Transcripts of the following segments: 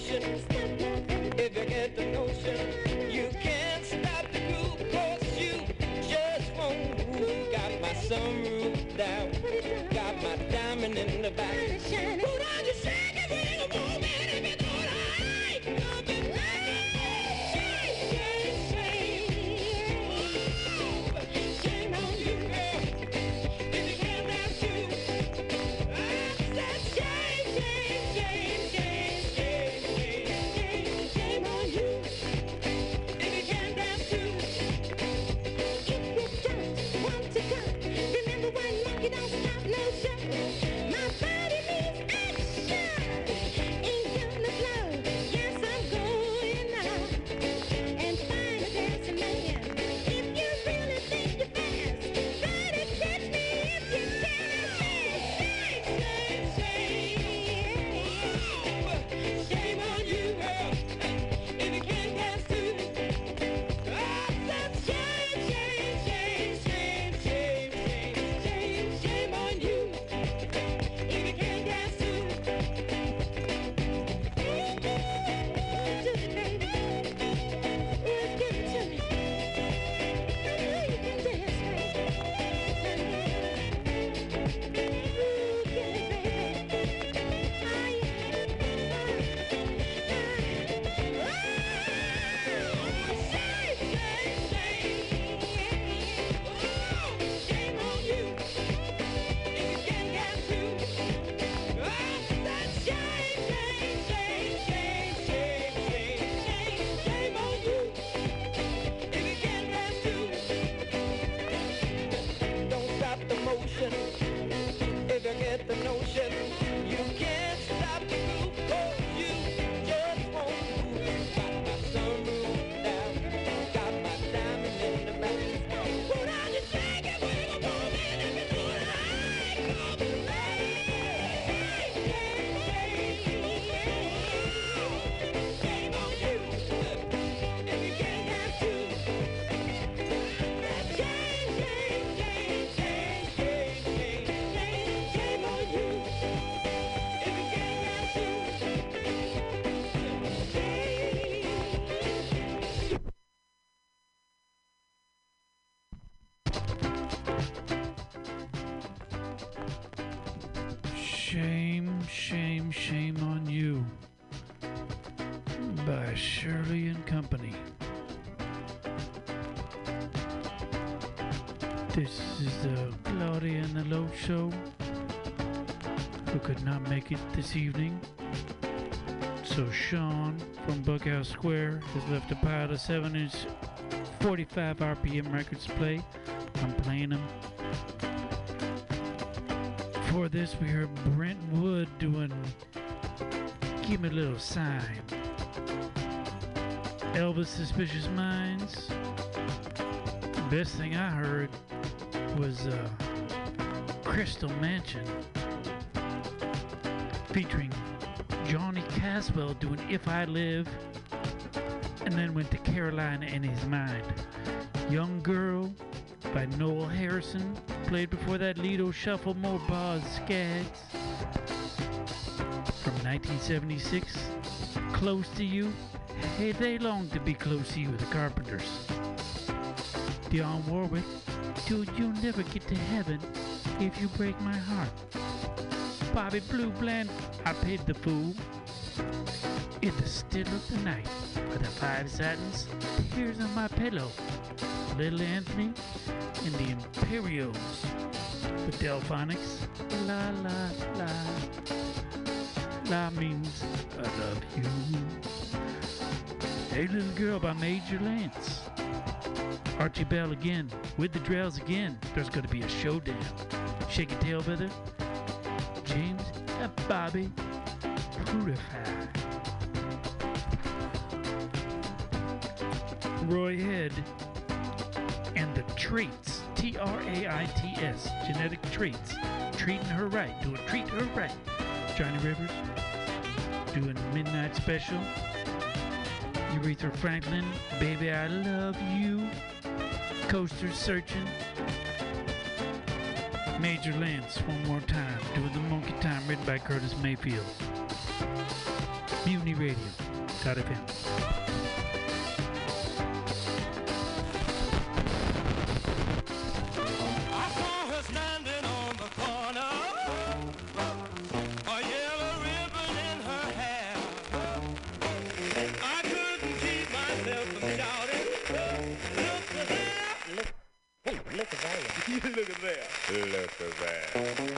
motion. If you get the notion, you can't stop the groove, cause you just won't move. Got my sunroof down, got my diamond in the back. This evening. So Sean from Bughouse Square has left a pile of 7 inch 45 RPM records to play. I'm playing them. For this, we heard Brenton Wood doing Give Me a Little Sign. Elvis Suspicious Minds. Best thing I heard was uh, Crystal Mansion featuring Johnny Caswell doing If I Live. and then went to Carolina in his mind. Young Girl by Noel Harrison, played before that Lido Shuffle More Boz Scaggs. From 1976, Close to You, Hey They Long to Be Close to You, The Carpenters. Dionne Warwick, Dude, you'll never get to heaven if you break my heart. Bobby Blue Bland, I paid the fool. In the still of the night, by the five satins, tears on my pillow. Little Anthony and the Imperials. The Delfonics, la la la. La means I love you. Hey Little Girl by Major Lance. Archie Bell again, with the Drells again. There's gonna be a showdown. Shake your tail, brother. James and Bobby Purify. Roy Head and the Traits. T R A I T S. Genetic traits. Treating her right. Doing treat her right. Johnny Rivers. Doing Midnight Special. Aretha Franklin. Baby, I love you. Coaster searching. Major Lance, one more time, doing the monkey time, written by Curtis Mayfield. Mutiny Radio. FM. Look at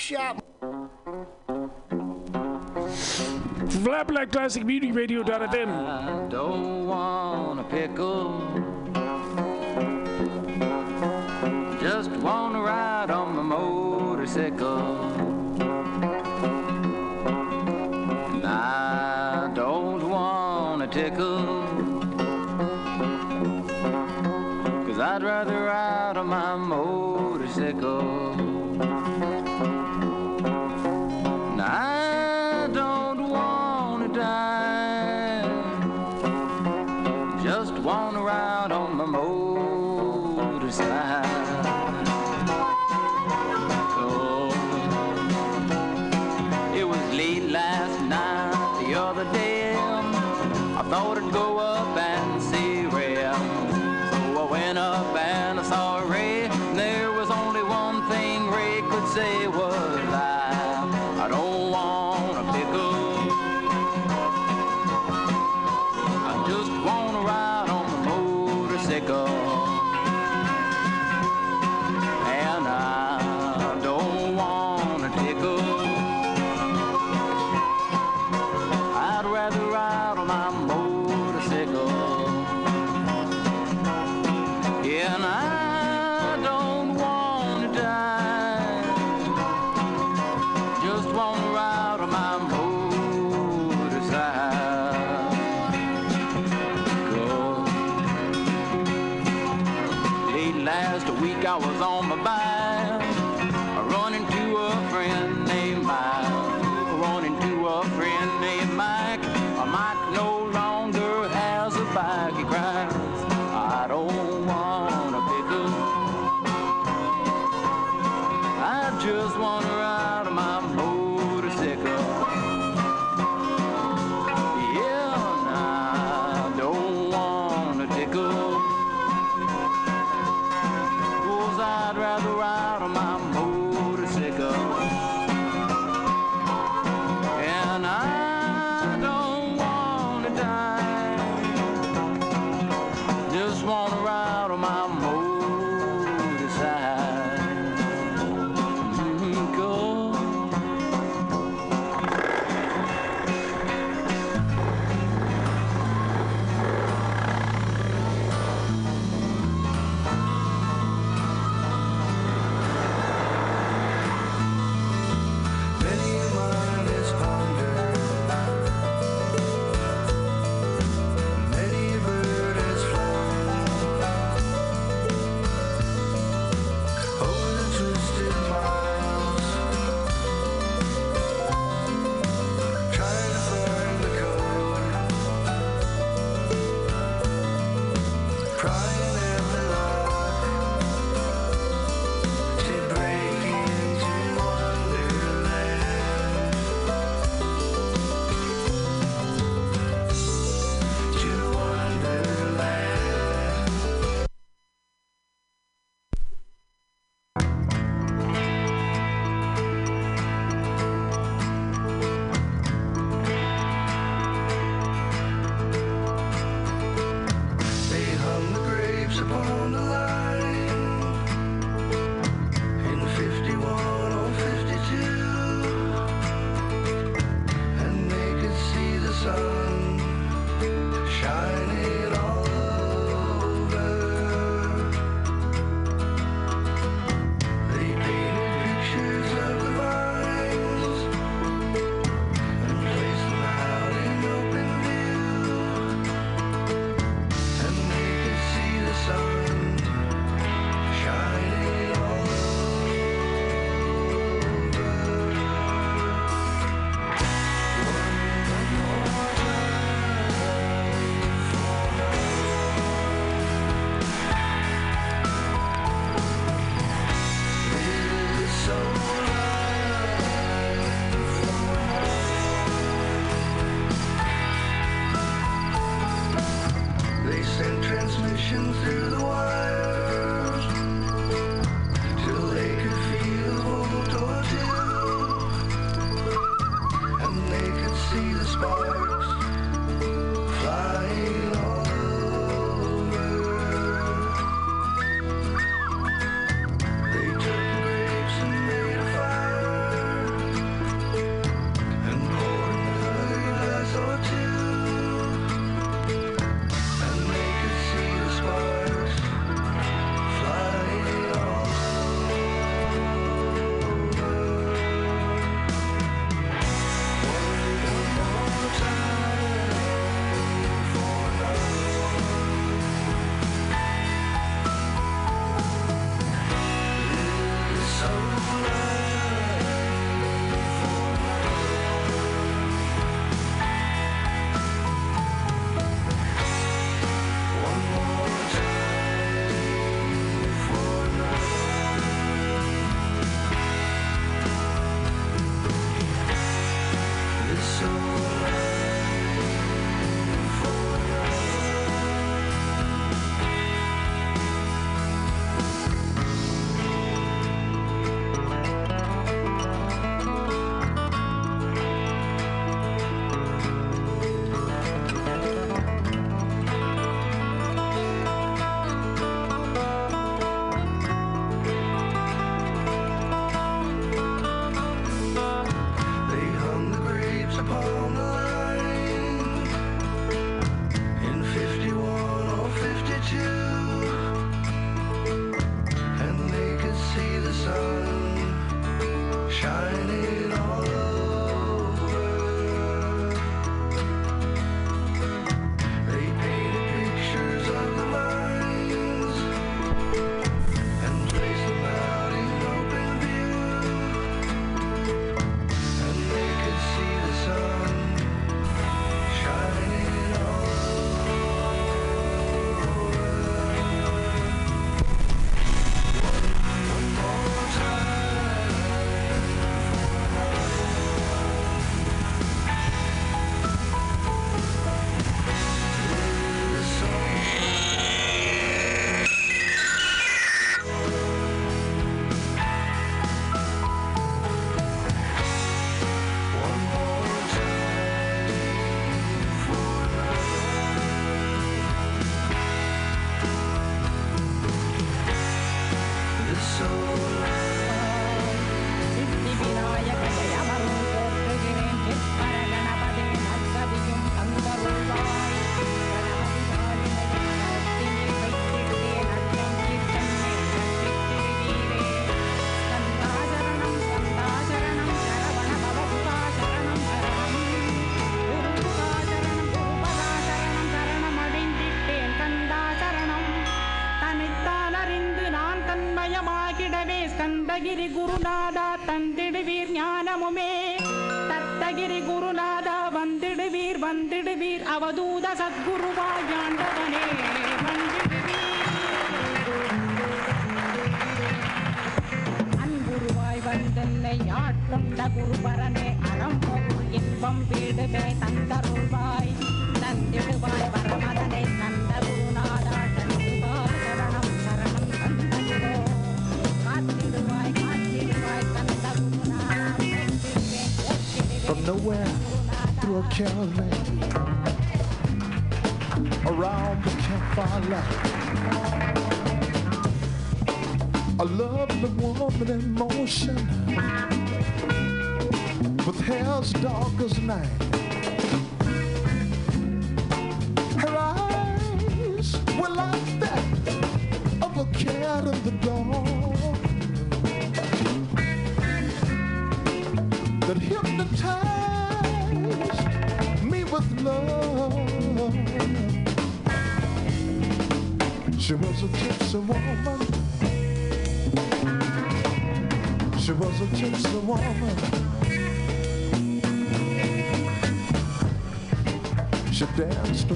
Workshop. Flat Black Classic Beauty Radio.fm. I don't want a pickle.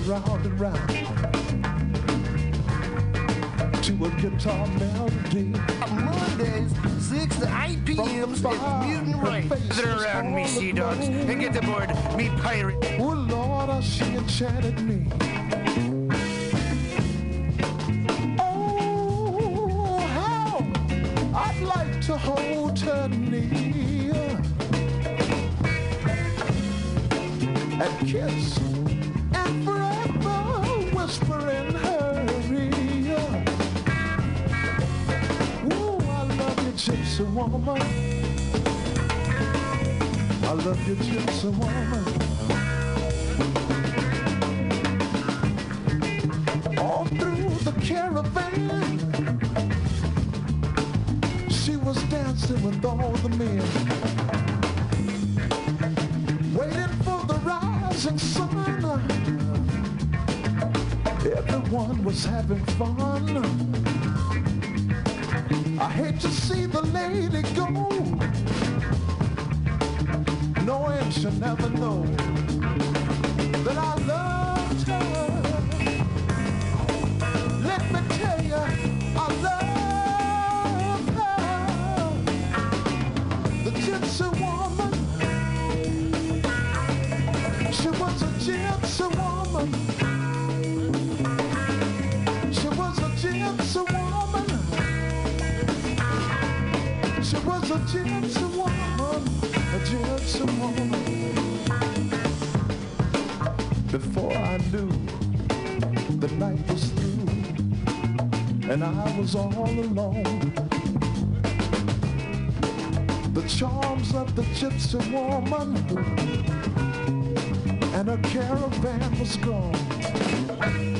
Around and round to a guitar melody. Mondays, 6 to 8 p.m. It's Mutant Rain. Sit around me, sea dogs, and get aboard me pirate. Oh Lord, how she enchanted me. Oh, how I'd like to hold her near and kiss Gypsy woman. All through the caravan, she was dancing with all the men, waiting for the rising sun. Everyone was having fun. I hate to see the lady go she'll never know that I loved her. Let me tell you, I her. The gypsy woman, she was a gypsy woman. She was a gypsy woman. She was a gypsy a gypsy woman. Before I knew the night was through and I was all alone. The charms of the gypsy woman and her caravan was gone.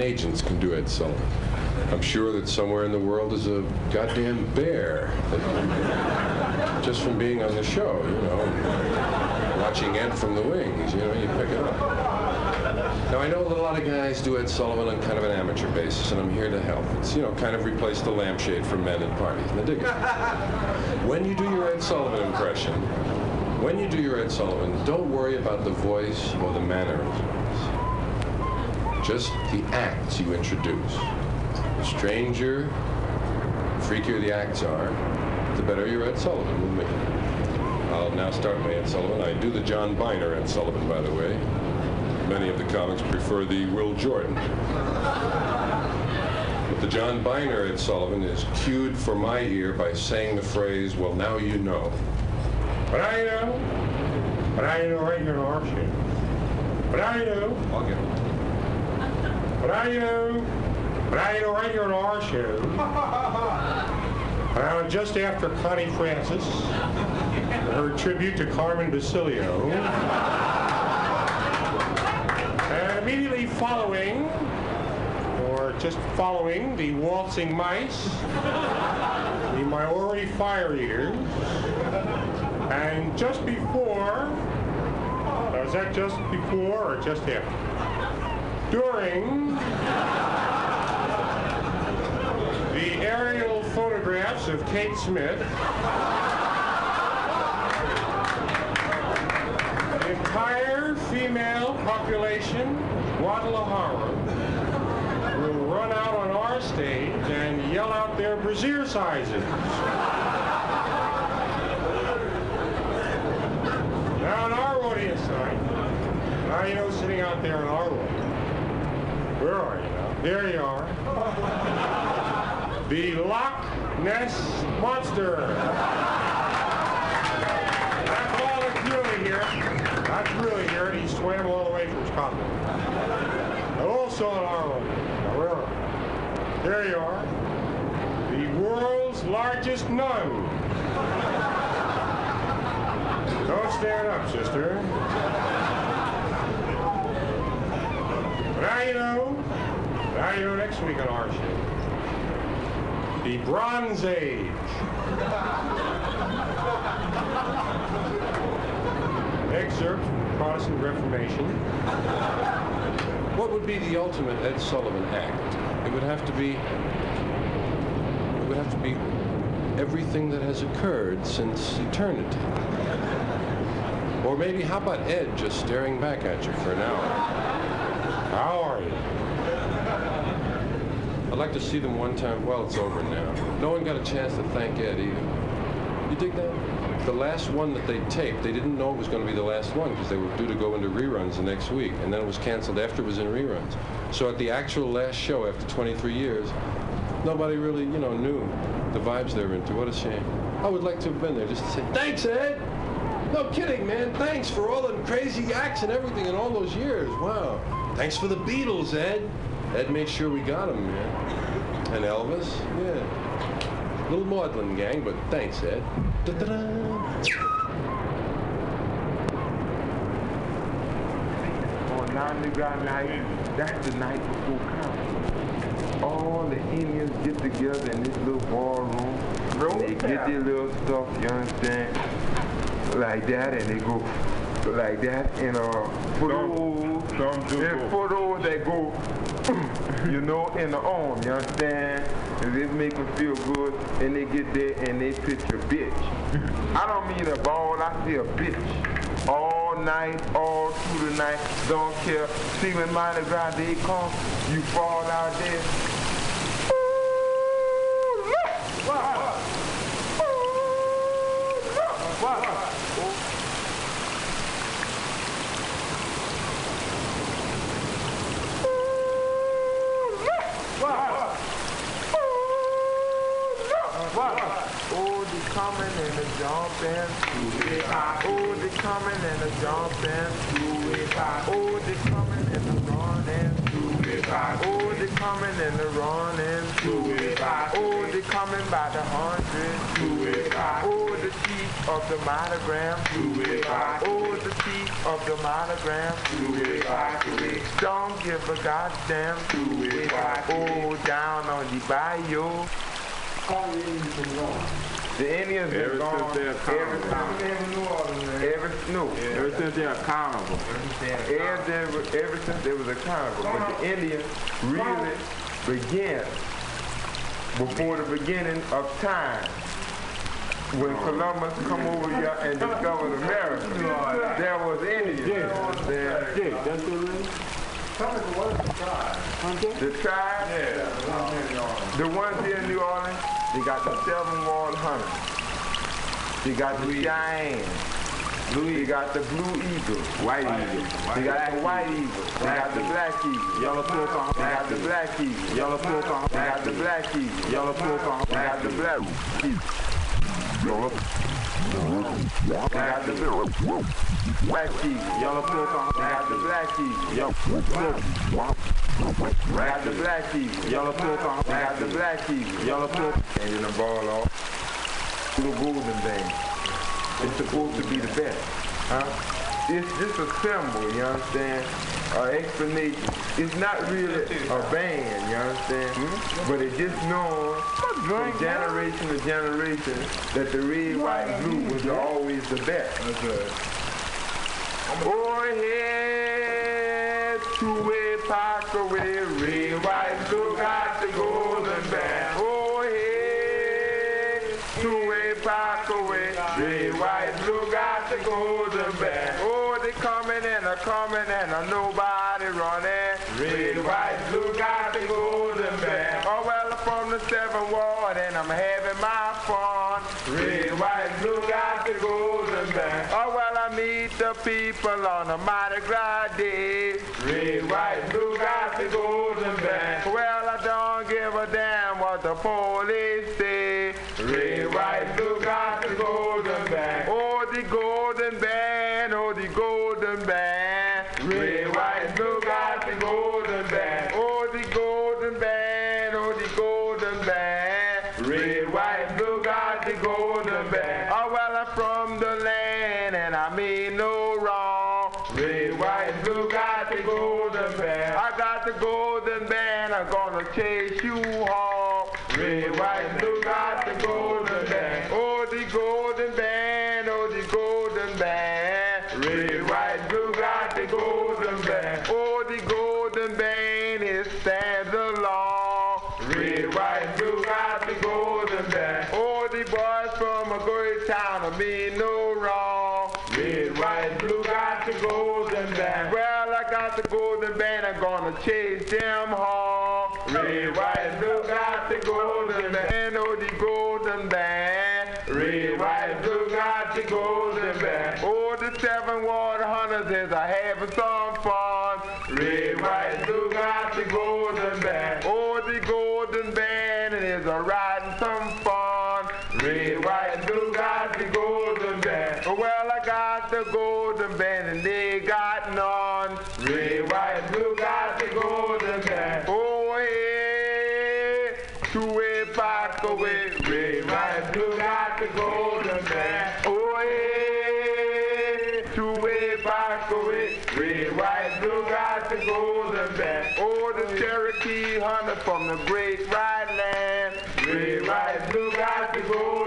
Agents can do Ed Sullivan. I'm sure that somewhere in the world is a goddamn bear just from being on the show, you know, watching Ed from the wings, you know, you pick it up. Now, I know that a lot of guys do Ed Sullivan on kind of an amateur basis, and I'm here to help. It's, you know, kind of replace the lampshade for men at parties. Now, dig it. When you do your Ed Sullivan impression, when you do your Ed Sullivan, don't worry about the voice or the mannerisms. Just the acts you introduce. The stranger, the freakier the acts are, the better your Ed Sullivan will be. I'll now start my Ed Sullivan. I do the John Byner Ed Sullivan, by the way. Many of the comics prefer the Will Jordan. But the John Byner Ed Sullivan is cued for my ear by saying the phrase, well, now you know. But I know. But I know right here in our shit. But I know. I'll get it. But I I know our show. Uh, just after Connie Francis, her tribute to Carmen Basilio. And immediately following, or just following, the waltzing mice, the Maori fire eaters, and just before, uh, was that just before or just after? During the aerial photographs of Kate Smith, the entire female population, Guadalajara, will run out on our stage and yell out their brassiere sizes. Now in our audience tonight, now you know sitting out there in our audience, where are you now? There you are. The Loch Ness Monster. That's all that's really here. That's really here, and he swam all the way from Scotland. And also in audience, now where are you? There you are. The world's largest nun. Don't stand up, sister. You know next week on our show. The Bronze Age. Excerpt from Protestant Reformation. What would be the ultimate Ed Sullivan act? It would have to be. It would have to be everything that has occurred since eternity. Or maybe, how about Ed just staring back at you for an hour? I'd like to see them one time. Well, it's over now. No one got a chance to thank Ed either. You dig that? The last one that they taped, they didn't know it was going to be the last one because they were due to go into reruns the next week, and then it was canceled after it was in reruns. So at the actual last show after 23 years, nobody really, you know, knew the vibes they were into. What a shame. I would like to have been there just to say, thanks, Ed. No kidding, man. Thanks for all the crazy acts and everything in all those years. Wow. Thanks for the Beatles, Ed. Ed made sure we got them, man. And Elvis, yeah. Little maudlin gang, but thanks, Ed. Da-da-da. On Mardi Gras night, that's the night before Christmas. All the Indians get together in this little ballroom. and They get their little stuff, you understand? Like that, and they go like that, and uh, for those, and for those that go, you know, in the arm, you understand? And they make them feel good, and they get there and they picture bitch. I don't mean a ball, I see a bitch. All night, all through the night, don't care. See when Mardi Gras day come, you fall out there. Oh, the coming and the jumping. Oh, the coming and the jumping. Oh, the coming and the running. Oh, the coming and the running. Oh, the coming by the hundred. Oh, the chief of the monogram. Oh, the teeth of the monogram. Don't give a goddamn. Oh, down on the bayou. The Indians Ever been gone since they're ever carnival. Ever, no, Ever since they're carnival. ever, ever, ever since there was a carnival. But the Indians really began before the beginning of time. When Columbus come over here and discovered America, there was Indians there. Jake, that's your name? The tribe, The tribe? Yeah. the ones here in New Orleans, they got the seven wall hunters. They got the Cheyenne. They got the blue eagle, white eagle. They got the white eagle. They got the black eagle. Yellow smoke on They got the black eagle. Yellow smoke on They got the black eagle. Yellow smoke on They got the black eagle. They got the black eagle. Yellow smoke on They got the black eagle. Yellow smoke Got the black eagle. Yellow smoke on got the black eagle. Yellow And then the ball off. Little golden thing. It's supposed to be the best. Huh? It's just a symbol, you understand? An explanation. It's not really a band, you understand? But it's just known from generation to generation that the red, white, and blue was always the best. Oh, head to a park away, white, blue, got the golden band. Oh, head to a park away, white, blue, got the golden band. Oh, they coming and a coming and a nobody running. White, blue, got the golden band. Oh, well, I'm from the seven ward and I'm having my fun. White, blue, got the golden band. Oh, well, I meet the people on a Mardi Gras day. Red, white, blue, got the golden band. Well, I don't give a damn what the police say. Red, white, blue, got the golden band. Oh, the golden band, oh, the golden band. Red, white, blue, got the golden band. Oh, the golden band, oh, the golden band. Red, white, blue, got the golden band. Oh, well, I'm from the land and I mean the golden band, I'm gonna chase you home. Red, white, blue, got the golden band. Oh, the golden band, oh, the golden band. Red, white, blue, got the golden band. Oh, the golden band is stands got the golden band, I'm gonna chase them home. Red, white, blue, got the golden band. Oh, the golden band. Red, white, blue, got the golden band. Oh, the seven water hunters is a having some fun. Red, white, blue, got the golden band. Oh, the golden band is a riding got the golden band and they got none. Red, white, blue, got the golden band. Oh, hey, two way back away. Red, white, blue, got the golden band. Oh, hey, two way back away. Red, white, blue, got the golden band. Oh, the Cherokee hunter from the great white land. Red, white, blue, got the golden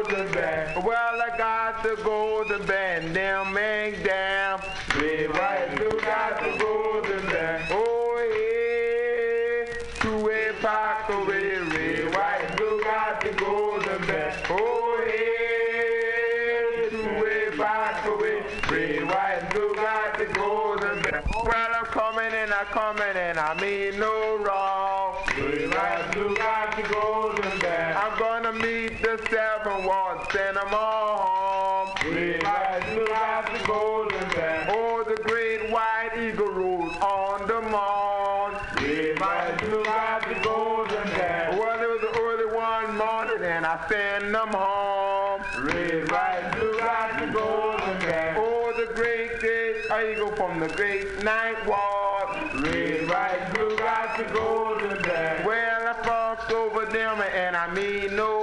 Well, I got the golden band, damn, man, damn. Red, white, blue, got the golden band. Oh, yeah, two way back away. Red, white, blue, got the golden band. Oh, yeah, two way back away. Red, white, blue, got the golden band. Well, I'm coming and I'm coming and I mean no wrong. Red, white, blue, got the golden band. I'm gonna meet the seven walls, send them all home. Red, white, blue, got the golden band. Oh, the great white eagle rose on the mound. Red, white, blue, got the golden band. Well, it was the early one morning and I send them home. Red, white, blue, got the golden band. Oh, the great, great eagle from the great night walk. Red, white, blue, got the golden band. Well, I fucked over them and I mean no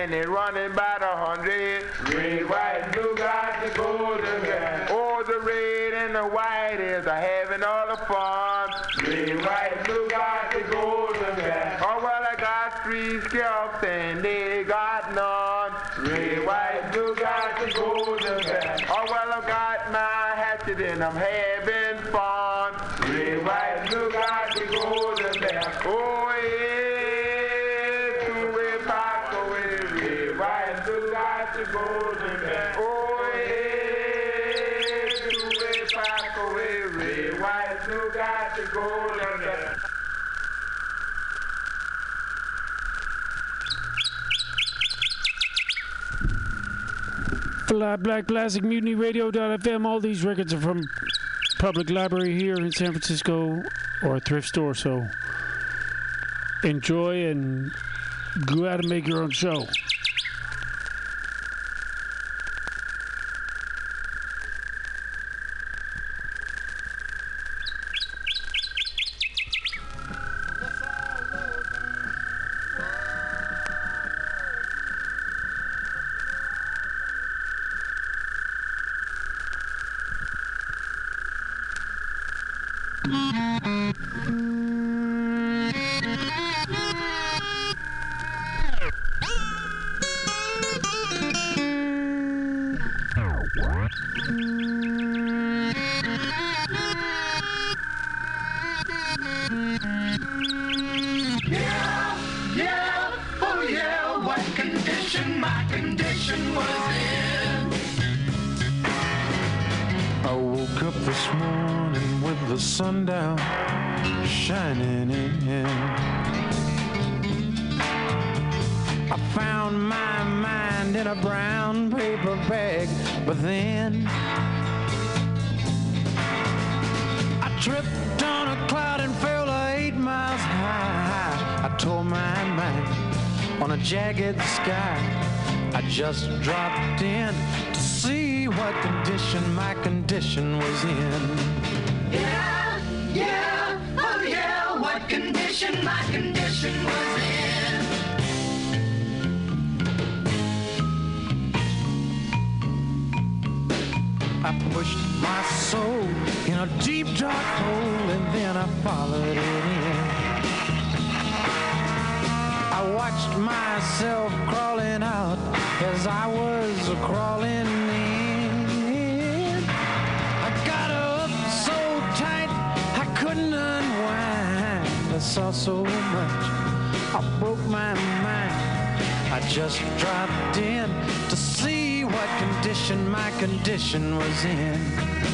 and they running by the hundred. Red, white, Bugatti golden band. Oh, the red and the white is a having all the fun. Red, white, Bugatti golden band. Oh, well, I got three scalps and they got none. Red, white, Bugatti golden band. Oh, well, I got my hatchet and I'm having fun. Black Classic Mutiny Radio.fm. All these records are from Public Library here in San Francisco or a thrift store. So enjoy and go out and make your own show. I pushed my soul in a deep dark hole and then I followed it in. I watched myself crawling out as I was crawling in. I got up so tight I couldn't unwind. I saw so much, I broke my mind. I just dropped in what condition my condition was in.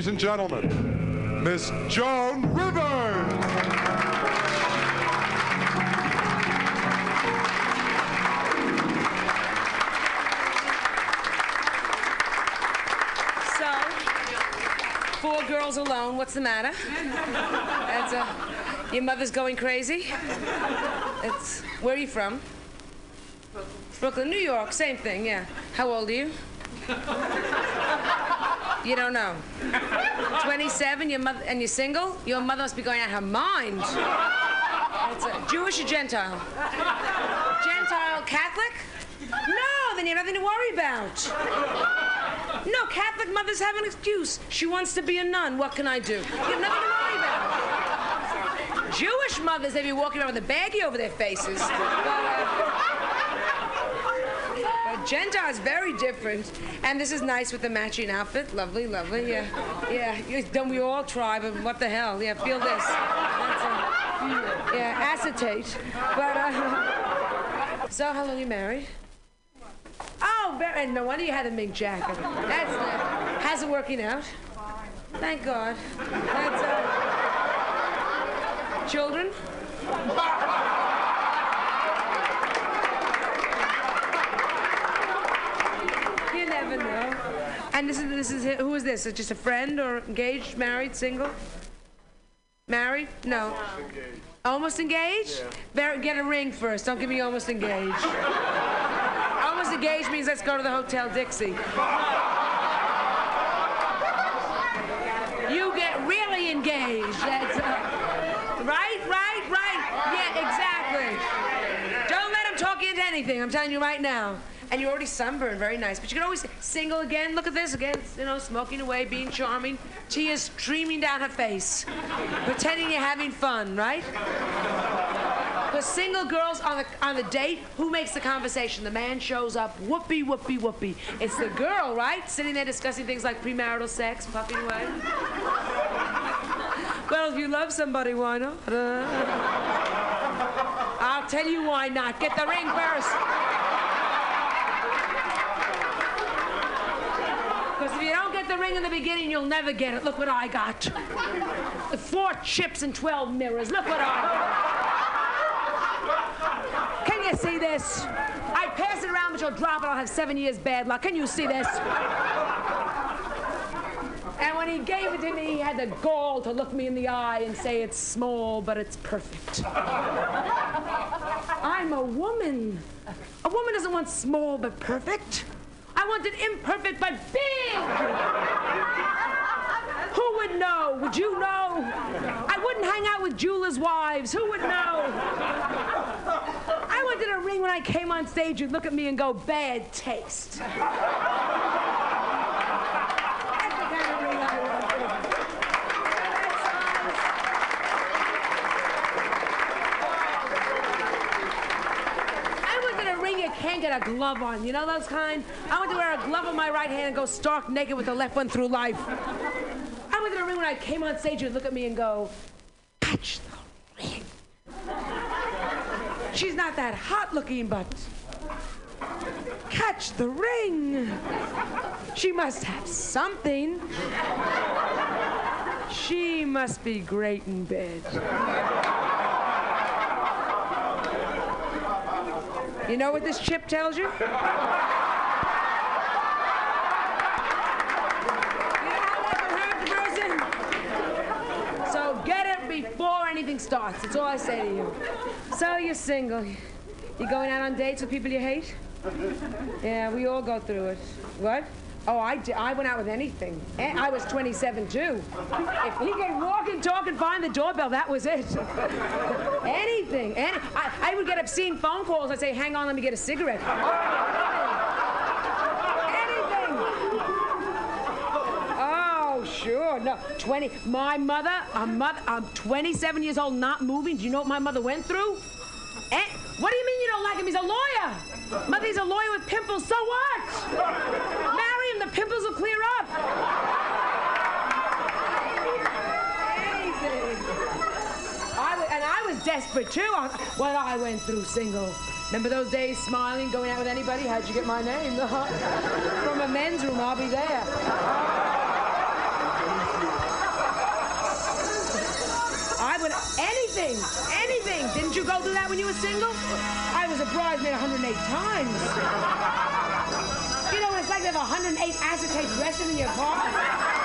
Ladies and gentlemen, Miss Joan Rivers. So, four girls alone. What's the matter? Uh, your mother's going crazy. It's where are you from? Brooklyn, New York. Same thing. Yeah. How old are you? You don't know. 27. Your mother and you're single. Your mother must be going out of her mind. A Jewish or Gentile? Gentile Catholic? No, then you have nothing to worry about. No, Catholic mothers have an excuse. She wants to be a nun. What can I do? You have nothing to worry about. Jewish mothers, they be walking around with a baggie over their faces. But, uh, is very different. And this is nice with the matching outfit. Lovely, lovely. Yeah, yeah. Don't we all try? But what the hell? Yeah, feel this. A, yeah, acetate. But uh, so, how long you married? Oh, very, no wonder you had a mink jacket. That's uh, how's it working out? Thank God. That's uh, children. You never know. And this is this is who is this? Just a friend or engaged, married, single? Married? No. Almost engaged? Very, get a ring first. Don't give me almost engaged. almost engaged means let's go to the Hotel Dixie. You get really engaged. That's uh, right, right, right. Yeah, exactly. Don't let him talk you into anything. I'm telling you right now. And you're already sunburned, very nice. But you can always single again. Look at this again. You know, smoking away, being charming, tears streaming down her face, pretending you're having fun, right? The single girls on the on the date, who makes the conversation? The man shows up, whoopee, whoopee, whoopee. It's the girl, right? Sitting there discussing things like premarital sex, puffing away. Well, if you love somebody, why not? I'll tell you why not. Get the ring first. Because if you don't get the ring in the beginning, you'll never get it. Look what I got. Four chips and 12 mirrors. Look what I got. Can you see this? I pass it around, but you'll drop it. I'll have seven years bad luck. Can you see this? And when he gave it to me, he had the gall to look me in the eye and say, It's small, but it's perfect. I'm a woman. A woman doesn't want small but perfect. I want it imperfect but big. Who would know? Would you know? I wouldn't hang out with jewelers' wives. Who would know? I wanted a ring when I came on stage. You'd look at me and go, bad taste. That's the kind of ring I wanted. I wanted a ring you can't get a glove on. You know those kind? I want to wear a glove on my right hand and go stark naked with the left one through life. I wanted a ring when I came on stage, you'd look at me and go, catch the ring. She's not that hot looking, but catch the ring. She must have something. She must be great in bed. You know what this chip tells you? So get it before anything starts. That's all I say to you. So you're single. You're going out on dates with people you hate? Yeah, we all go through it. What? Oh, I, di- I went out with anything. And I was 27 too. If he could walk and talk and find the doorbell, that was it. anything. Any, I, I would get obscene phone calls. I'd say, hang on, let me get a cigarette. anything. Oh, sure. No, 20. My mother, a mother, I'm 27 years old, not moving. Do you know what my mother went through? Eh, what do you mean you don't like him? He's a lawyer. Mother, he's a lawyer with pimples. So what? pimples will clear up. I, and I was desperate too. I, well, I went through single. Remember those days, smiling, going out with anybody? How'd you get my name? From a men's room, I'll be there. I would anything, anything. Didn't you go through that when you were single? I was a bridesmaid 108 times. I have 108 acetates resting in your car?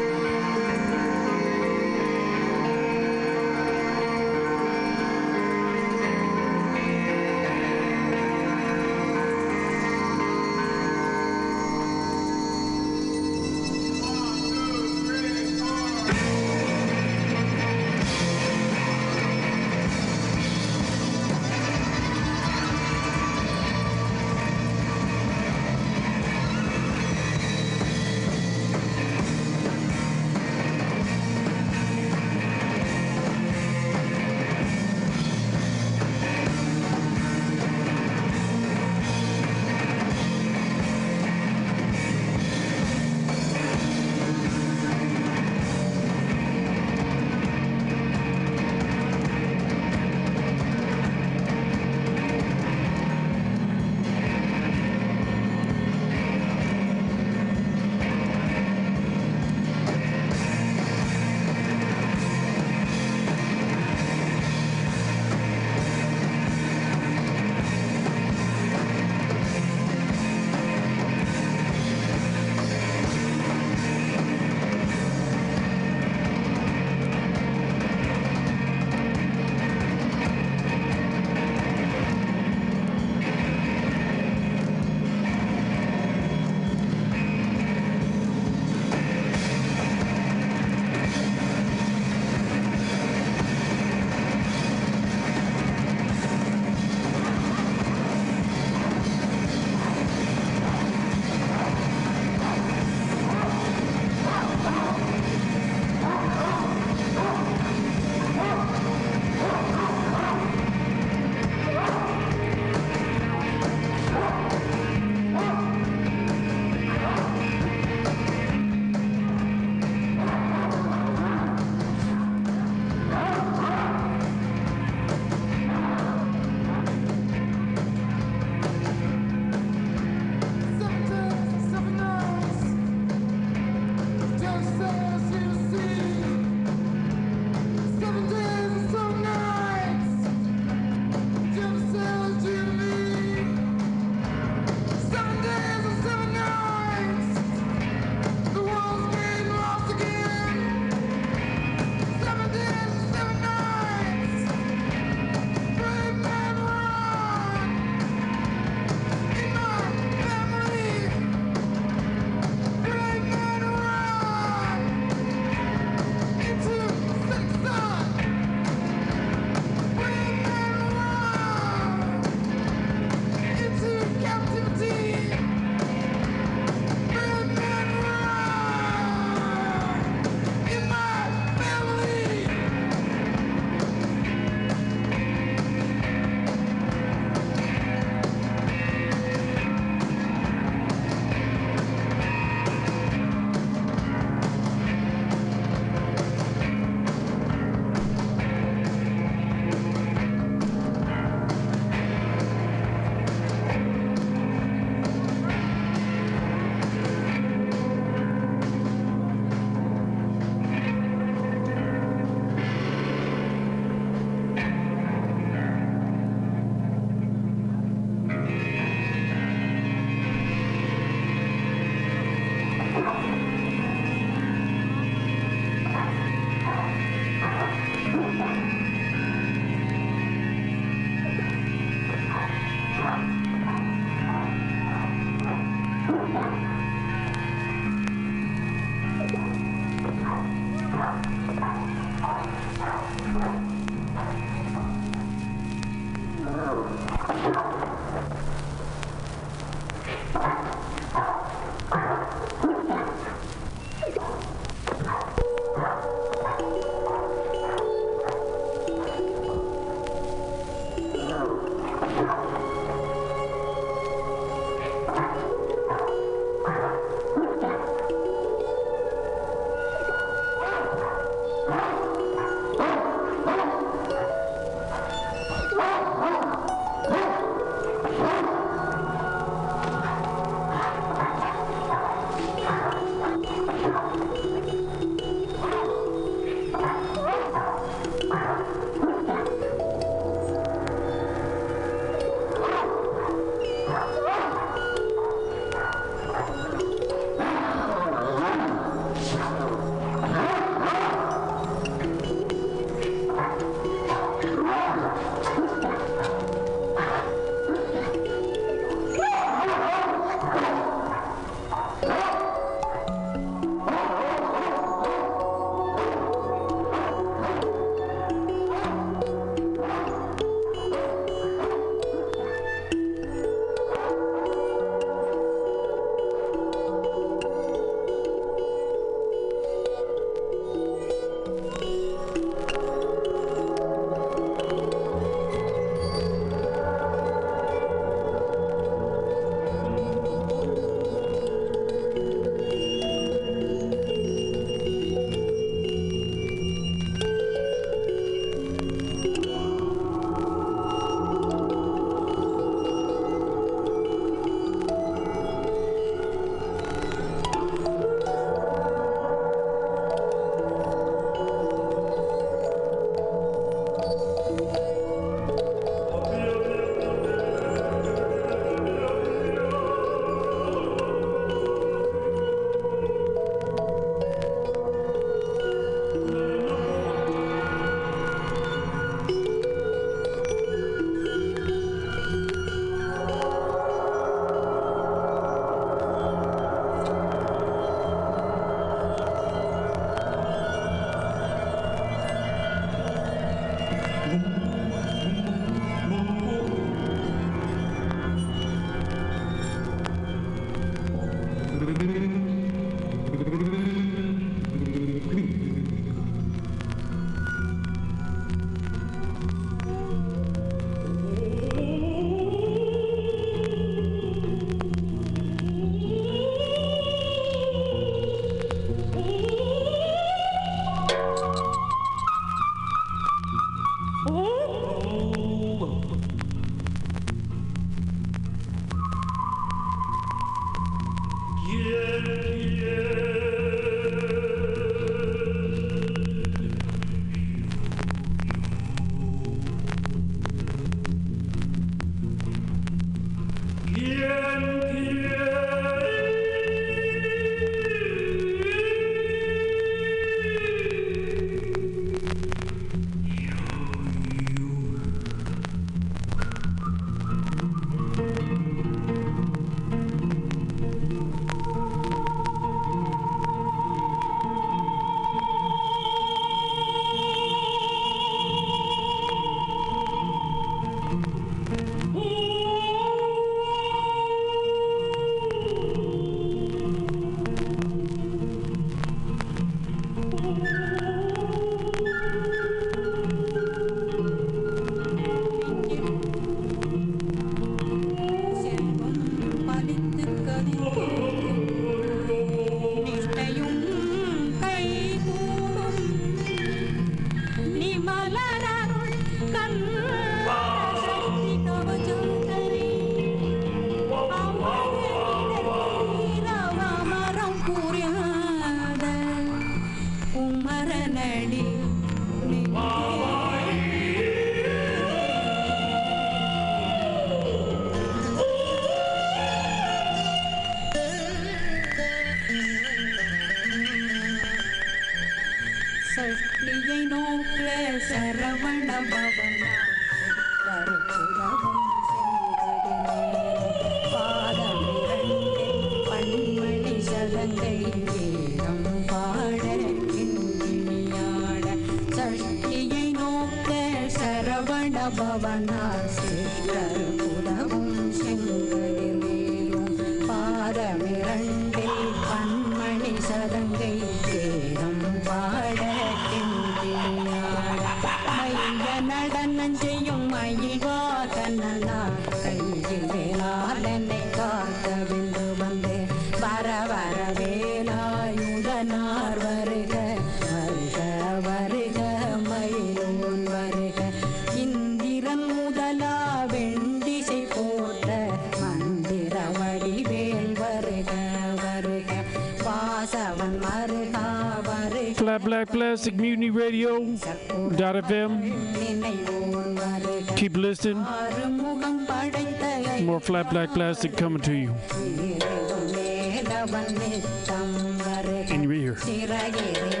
anyway here.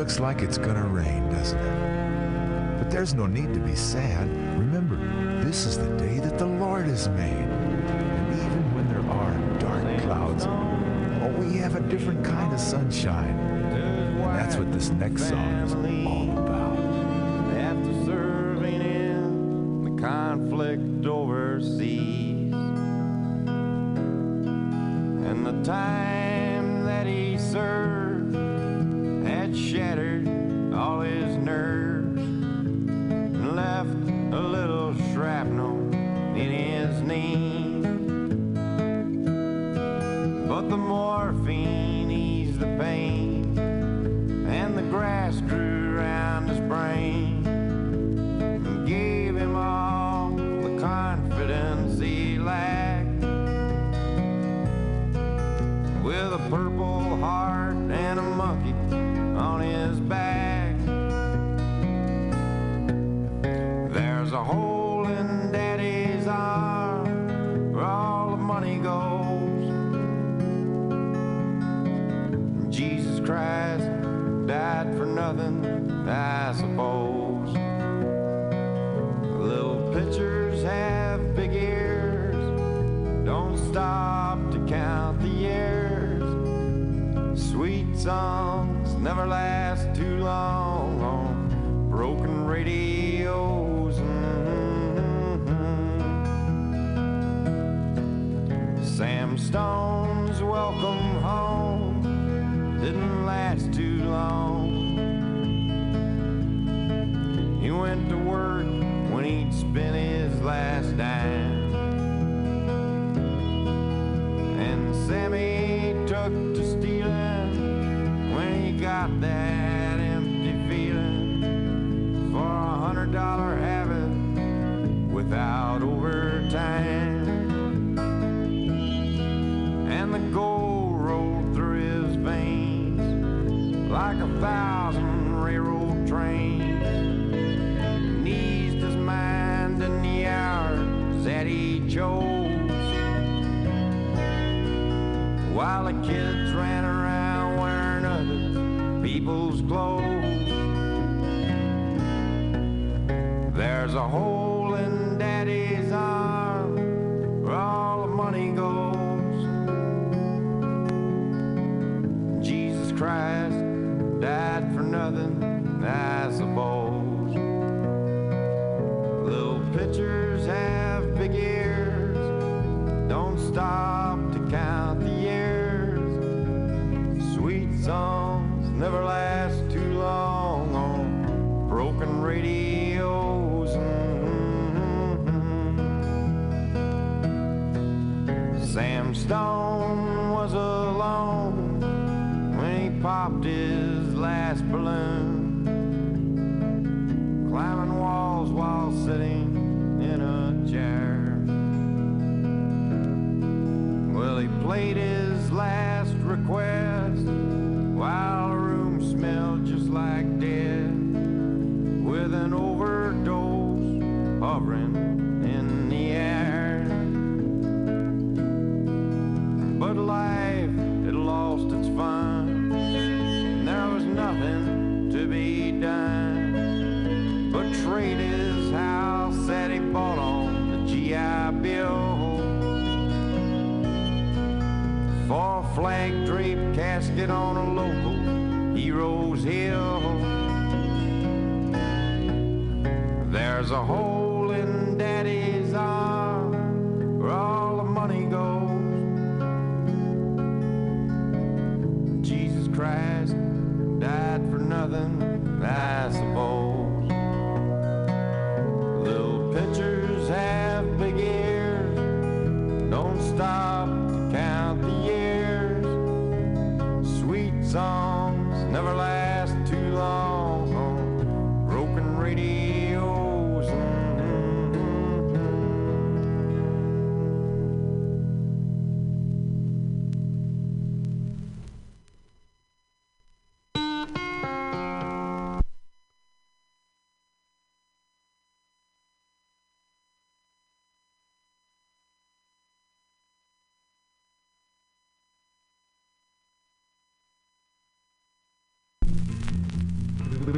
looks like it's gonna rain, doesn't it? But there's no need to be sad. Remember, this is the day that the Lord has made. And even when there are dark clouds, oh, we have a different kind of sunshine. And that's what this next song is all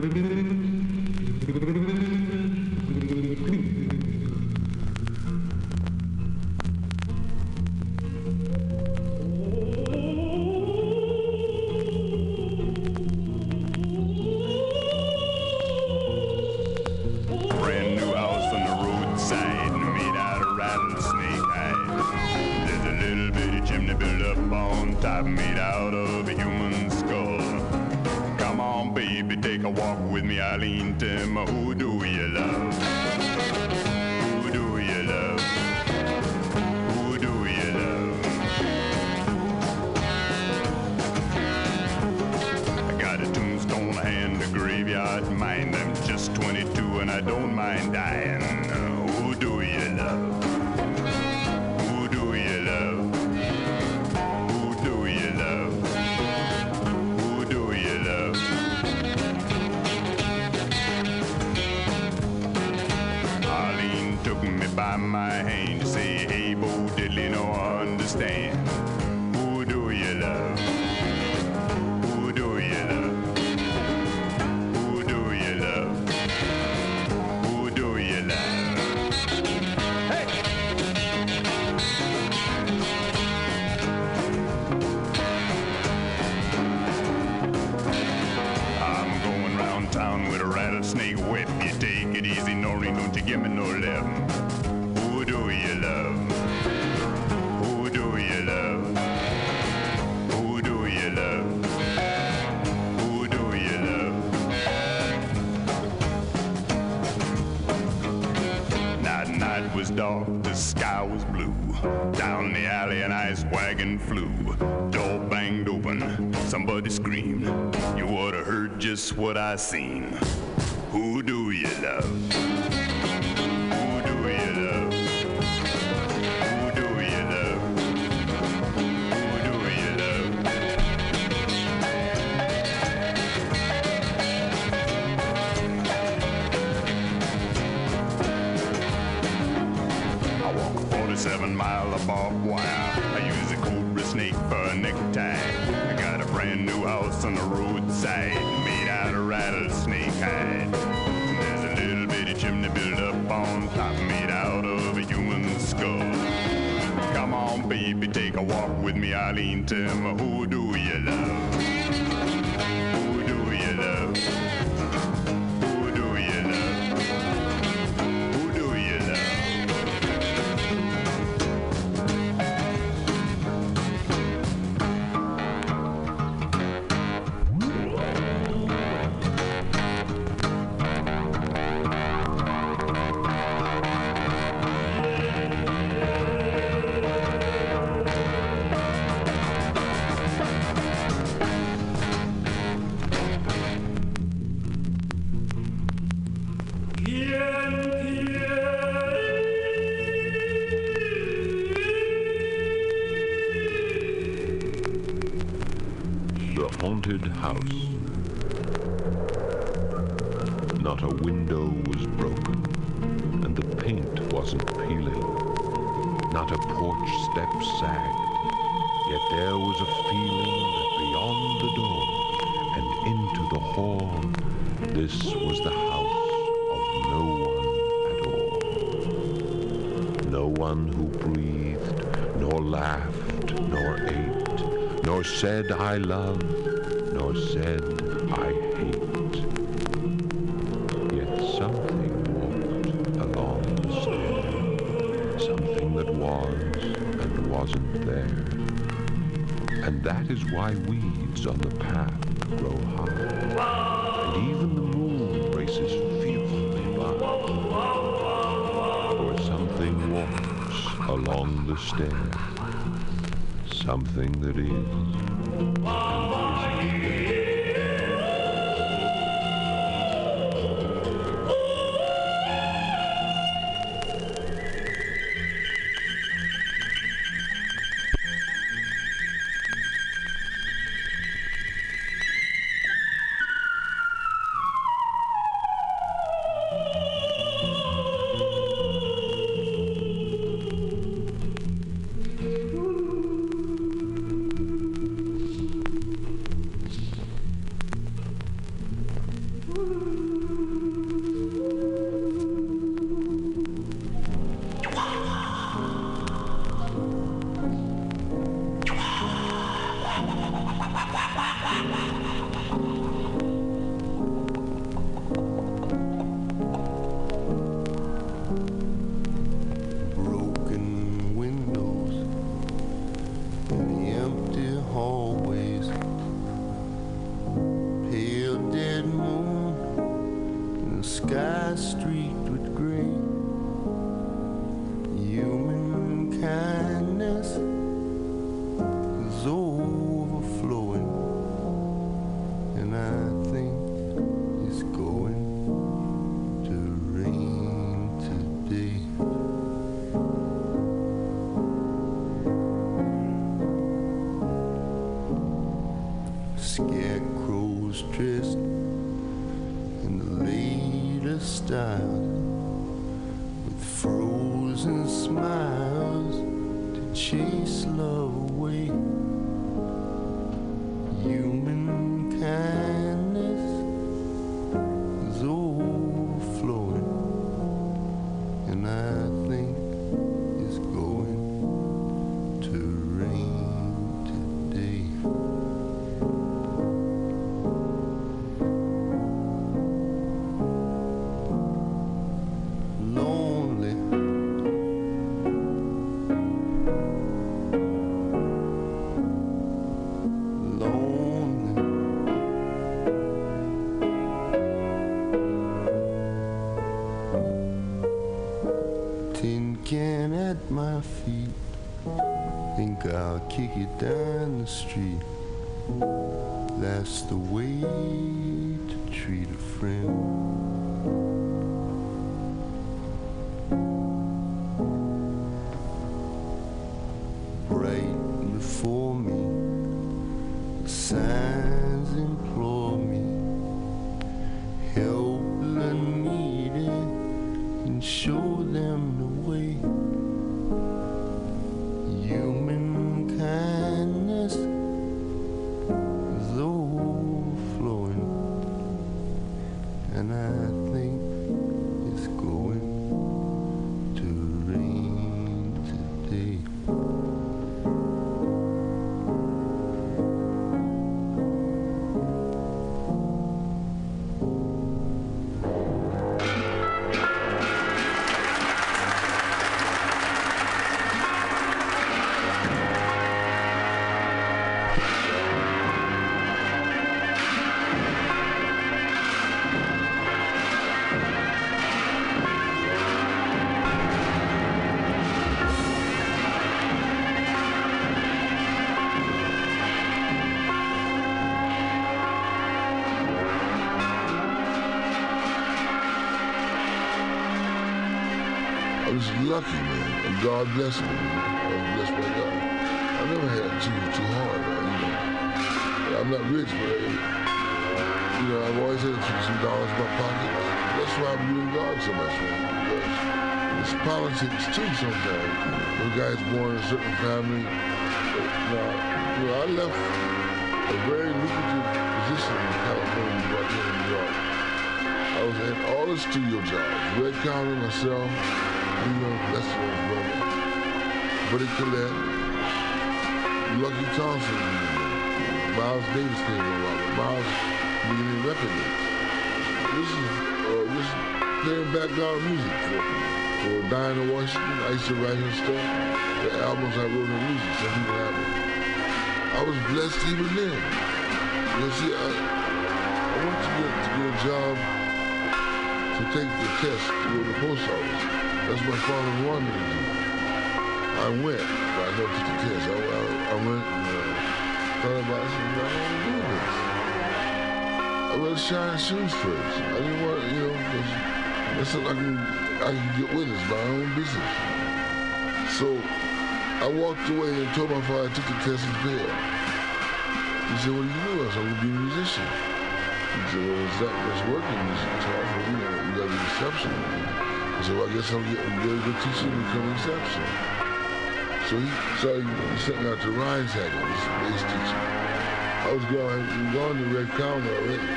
Mm-hmm. Down the alley an ice wagon flew. Door banged open. Somebody screamed. You oughta heard just what I seen. Darlington haunted house. Not a window was broken, and the paint wasn't peeling. Not a porch step sagged, yet there was a feeling that beyond the door and into the hall, this was the house of no one at all. No one who breathed, nor laughed, nor ate, nor said I love, said I hate. Yet something walked along the stair, something that was and wasn't there. And that is why weeds on the path grow high, and even the moon races fearfully by. For something walks along the stair, something that is That's the way to treat a friend. right before God bless me. I was blessed by God. I never had too too hard, you know. I'm not rich, but uh, you know, I've always had some dollars in my pocket. That's why I'm doing God so much, man. Because it's politics too sometimes. When a guy's born in a certain family. Now, you know, I left a very lucrative position in California, brought here in New York. I was in all the studio jobs. Red Callender, myself, New York, Lester's brother, Collette, Lucky Thompson, Miles Davis came on Robert. Miles beginning record. This is uh, this is playing background music for for Dinah Washington. I used to write her stuff. The albums I wrote her music, some people have. I was blessed even then. You see, I, I went to get to get a job to take the test to go to the post office. That's my father wanted me to do. I went, but I took the test. I, I, I went and uh, thought about it. I said, do this. I wear shiny shoes first. I didn't want, you know, 'cause that's I can, I can get witness my own business. So I walked away and told my father I took the test and failed. He said, what do you do? I said, I'm going to be a musician. He said, well, it's not working. It's for you, know, you got to be exceptional. Well, I guess I'll get a good teacher and become exceptional. So he sent me out to Hagen, this bass teacher. I was going, going to Red Callender already.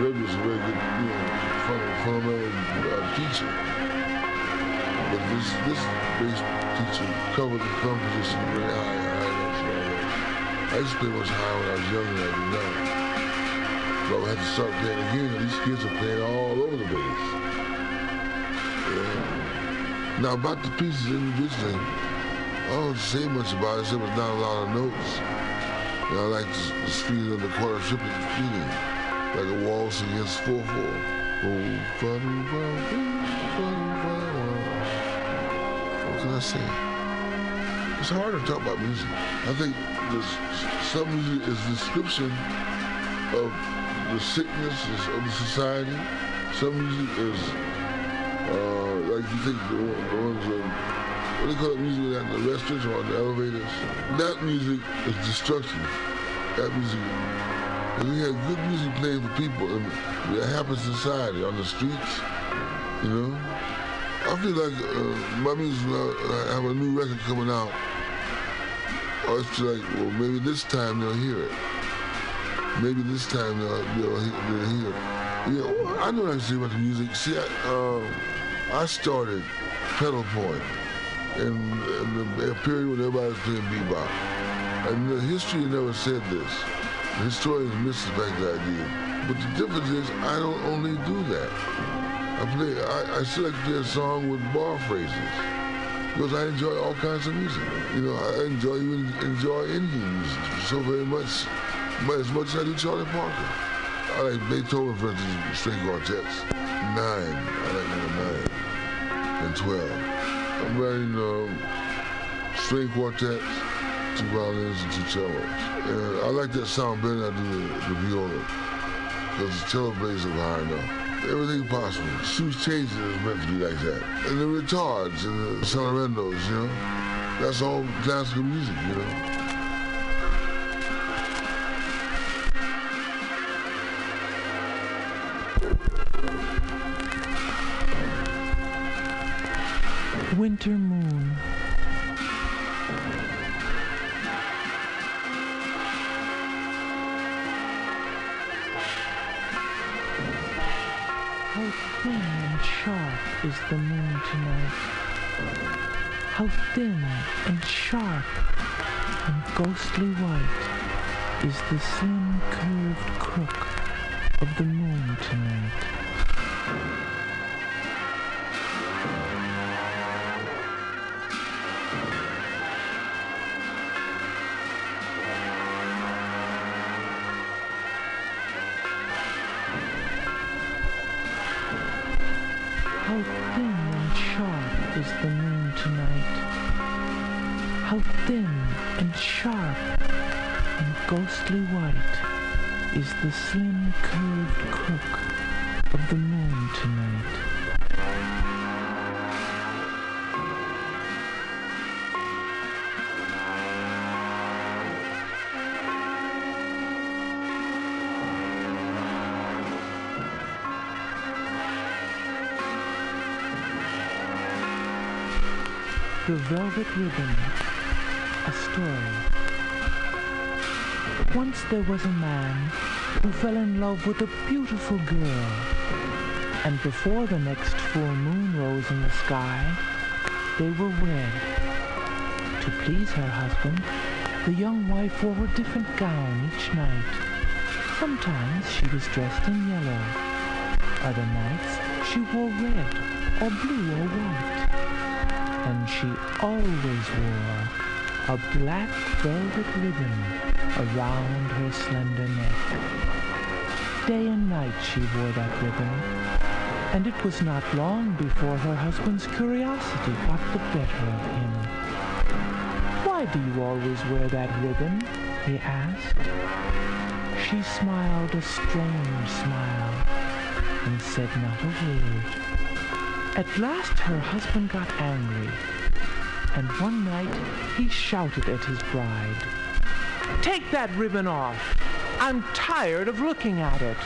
Red was a very good, you know, fun- fundamental uh, teacher. But this, this bass teacher covered the composition position very high, high. I used to play much higher when I was younger than I do now. But I had to start playing again. These kids are playing all over the place. Yeah. Now about the pieces individually, I don't say much about it. Except it's not a lot of notes. You I like the, the speed of the quarter triplet feeling, like a waltz against four four. Oh, what can I say? It's hard to talk about music. I think this, some music is description of the sickness of the society. Some music is uh, like you think the, ones of what do they call it music at the restaurants or the elevators? That music is destruction. That music. And we had good music playing for people and that happens in society on the streets, you know. I feel like uh, my music, uh, I have a new record coming out. I was like, well, maybe this time they'll hear it. Maybe this time they'll, they'll, they'll hear it. You know, I can say about the music. See, I, um, I started pedal point in the, a period when everybody's playing bebop. And the history never said this. The historians missuspect the idea. But the difference is, I don't only do that. I play, I, I play a song with bar phrases. Because I enjoy all kinds of music. You know, I enjoy even enjoy Indian music so very much, as much as I do Charlie Parker. I like Beethoven, for instance, string quartets. Nine. I like number nine and twelve. Writing um, string quartets, two violins and two cellos. And I like that sound better than I do the, the viola. Because the cello plays up high enough. Everything possible. Shoes changes is meant to be like that. And the retards and the sonorendos, you know. That's all classical music, you know. Winter Moon. How thin and sharp is the moon tonight. How thin and sharp and ghostly white is the slim curved crook of the moon tonight. ghostly white is the slim curved crook of the moon tonight. The Velvet Ribbon, a story once there was a man who fell in love with a beautiful girl. And before the next full moon rose in the sky, they were wed. To please her husband, the young wife wore a different gown each night. Sometimes she was dressed in yellow. Other nights she wore red or blue or white. And she always wore a black velvet ribbon around her slender neck. Day and night she wore that ribbon, and it was not long before her husband's curiosity got the better of him. Why do you always wear that ribbon? he asked. She smiled a strange smile and said not a word. At last her husband got angry, and one night he shouted at his bride. Take that ribbon off! I'm tired of looking at it.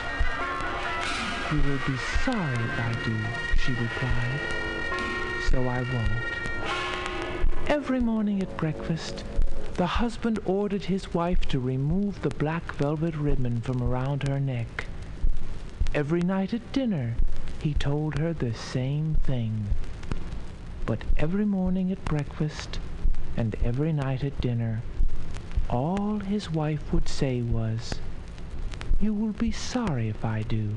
You will be sorry if I do, she replied. So I won't. Every morning at breakfast, the husband ordered his wife to remove the black velvet ribbon from around her neck. Every night at dinner, he told her the same thing. But every morning at breakfast and every night at dinner, all his wife would say was, You will be sorry if I do,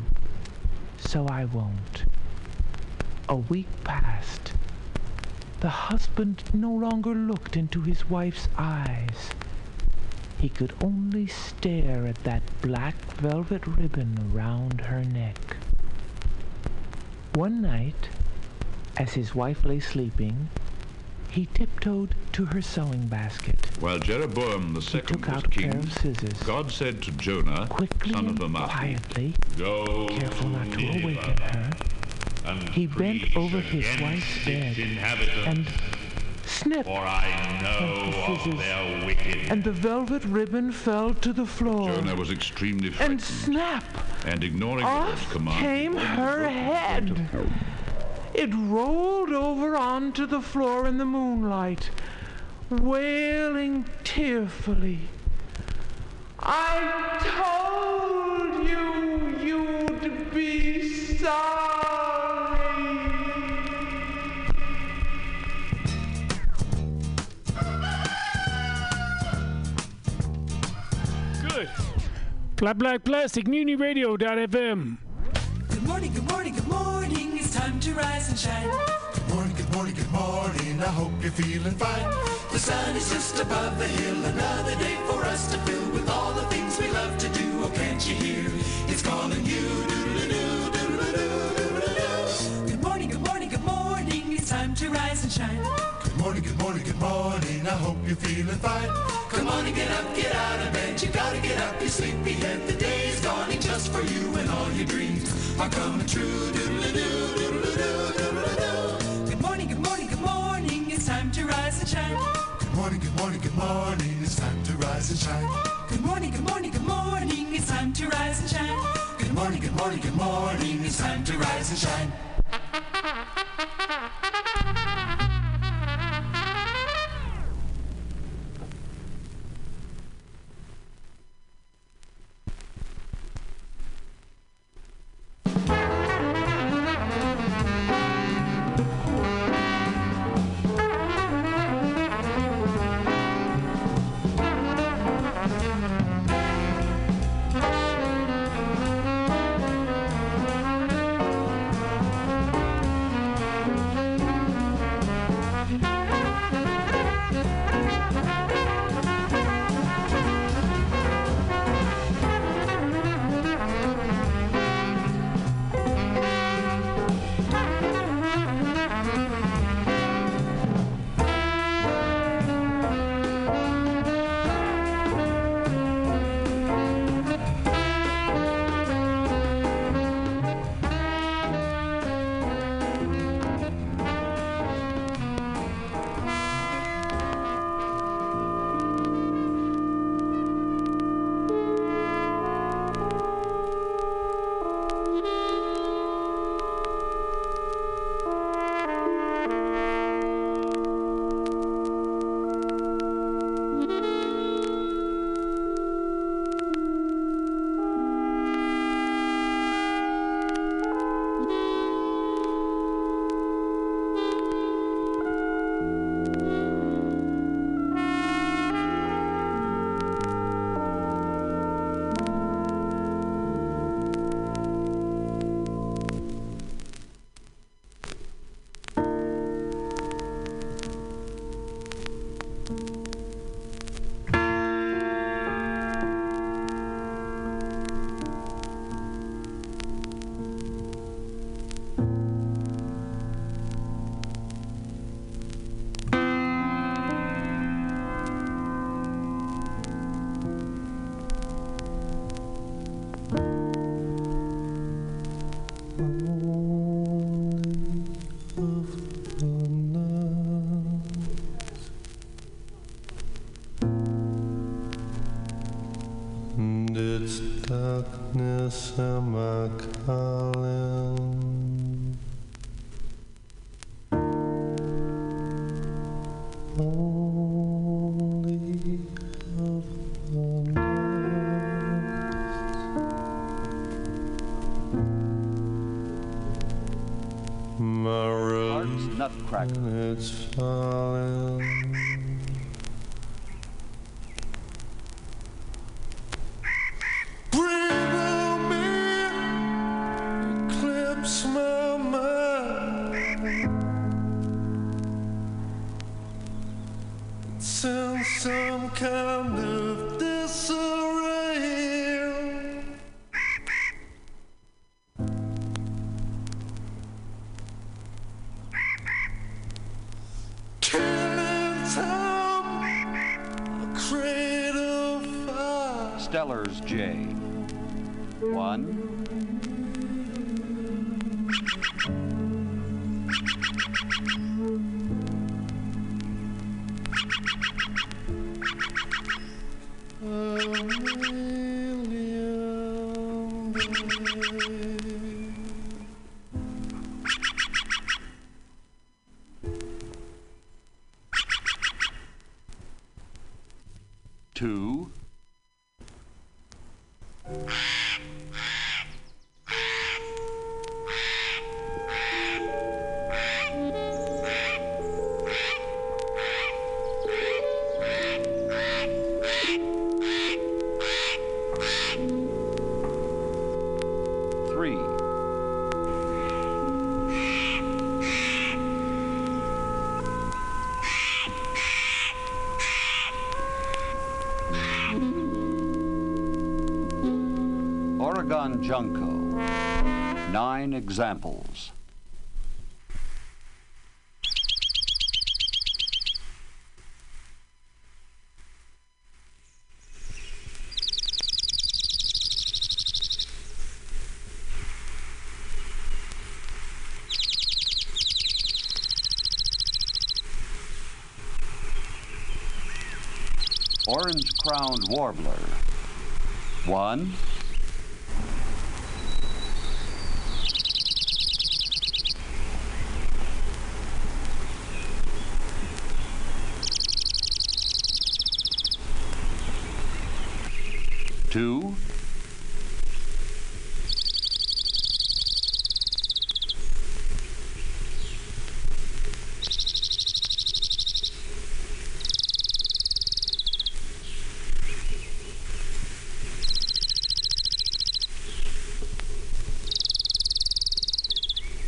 so I won't. A week passed. The husband no longer looked into his wife's eyes. He could only stare at that black velvet ribbon around her neck. One night, as his wife lay sleeping, he tiptoed to her sewing basket. While Jeroboam the second took was out a pair king, of scissors. God said to Jonah, Quickly son of and Amittai, quietly, Go careful not to awaken her, and he bent over his wife's bed and snipped for I know the of their wickedness. and the velvet ribbon fell to the floor. Jonah was extremely and frightened, snap! and ignoring the Off command, came her head. It rolled over onto the floor in the moonlight, wailing tearfully. I told you you'd be sorry. Good. Black Black Plastic Mutiny Radio.fm. Good morning, good morning, good morning. Time to rise and shine. Good morning, good morning, good morning. I hope you're feeling fine. The sun is just above the hill. Another day for us to fill with all the things we love to do. Oh, can't you hear? It's calling you. Doodle-doo, doodle-doo, doodle-doo. Good morning, good morning, good morning. It's time to rise and shine. Good morning, good morning, good morning. I hope you're feeling fine. Come on and get up, get out of bed. You gotta get up, you sleepyhead. The day dawning just for you, and all your dreams are coming true. Doodle-doo, doodle-doo, doodle-doo. Good morning, good morning, good morning. It's time to rise and shine. Good morning, good morning, good morning. It's time to rise and shine. Good morning, good morning, good morning. It's time to rise and shine. Good morning, good morning, good morning. It's time to rise and shine. Religion J. One. Nine examples. Orange crowned warbler. One. Two.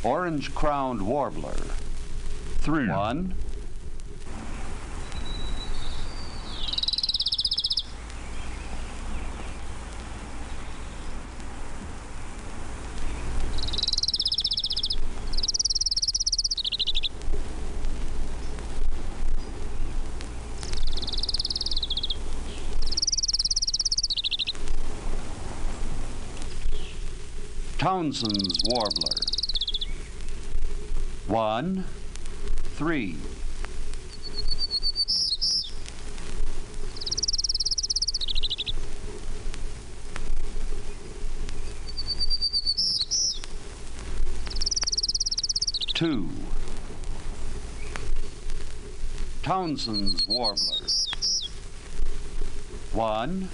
Orange crowned warbler. Three. One. Townsend's warbler. One, three. Two. Townsend's warbler. One,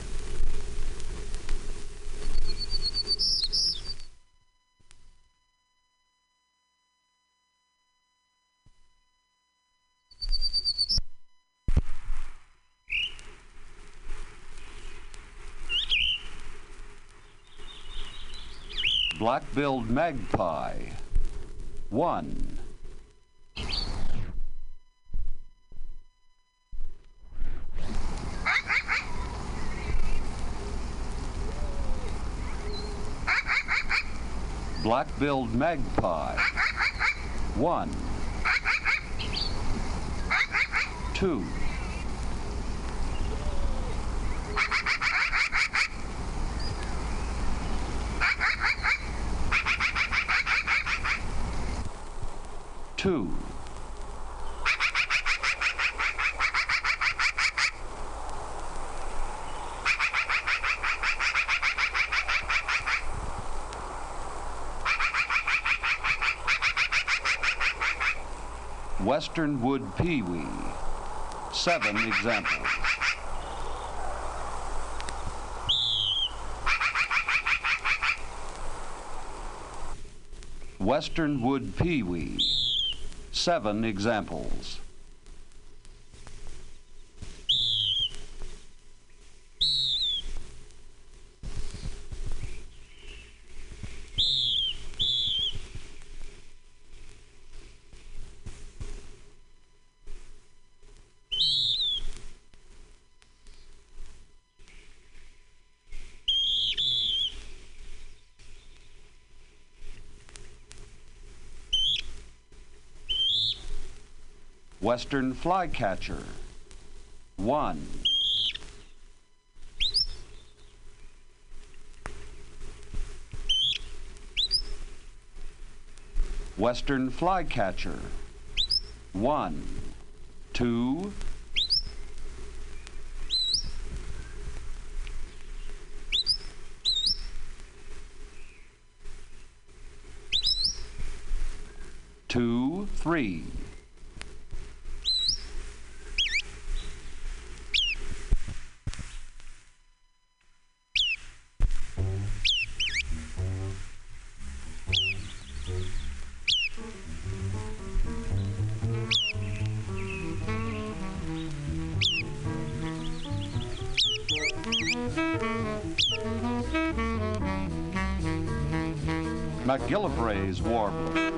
black-billed magpie. One. Black-billed magpie. One. Two. western wood pewee. Seven examples. Western wood pewee. Seven examples. western flycatcher. 1. Western flycatcher. 1. 2. Two, three. Gillibray's warbler.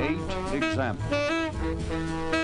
Eight examples.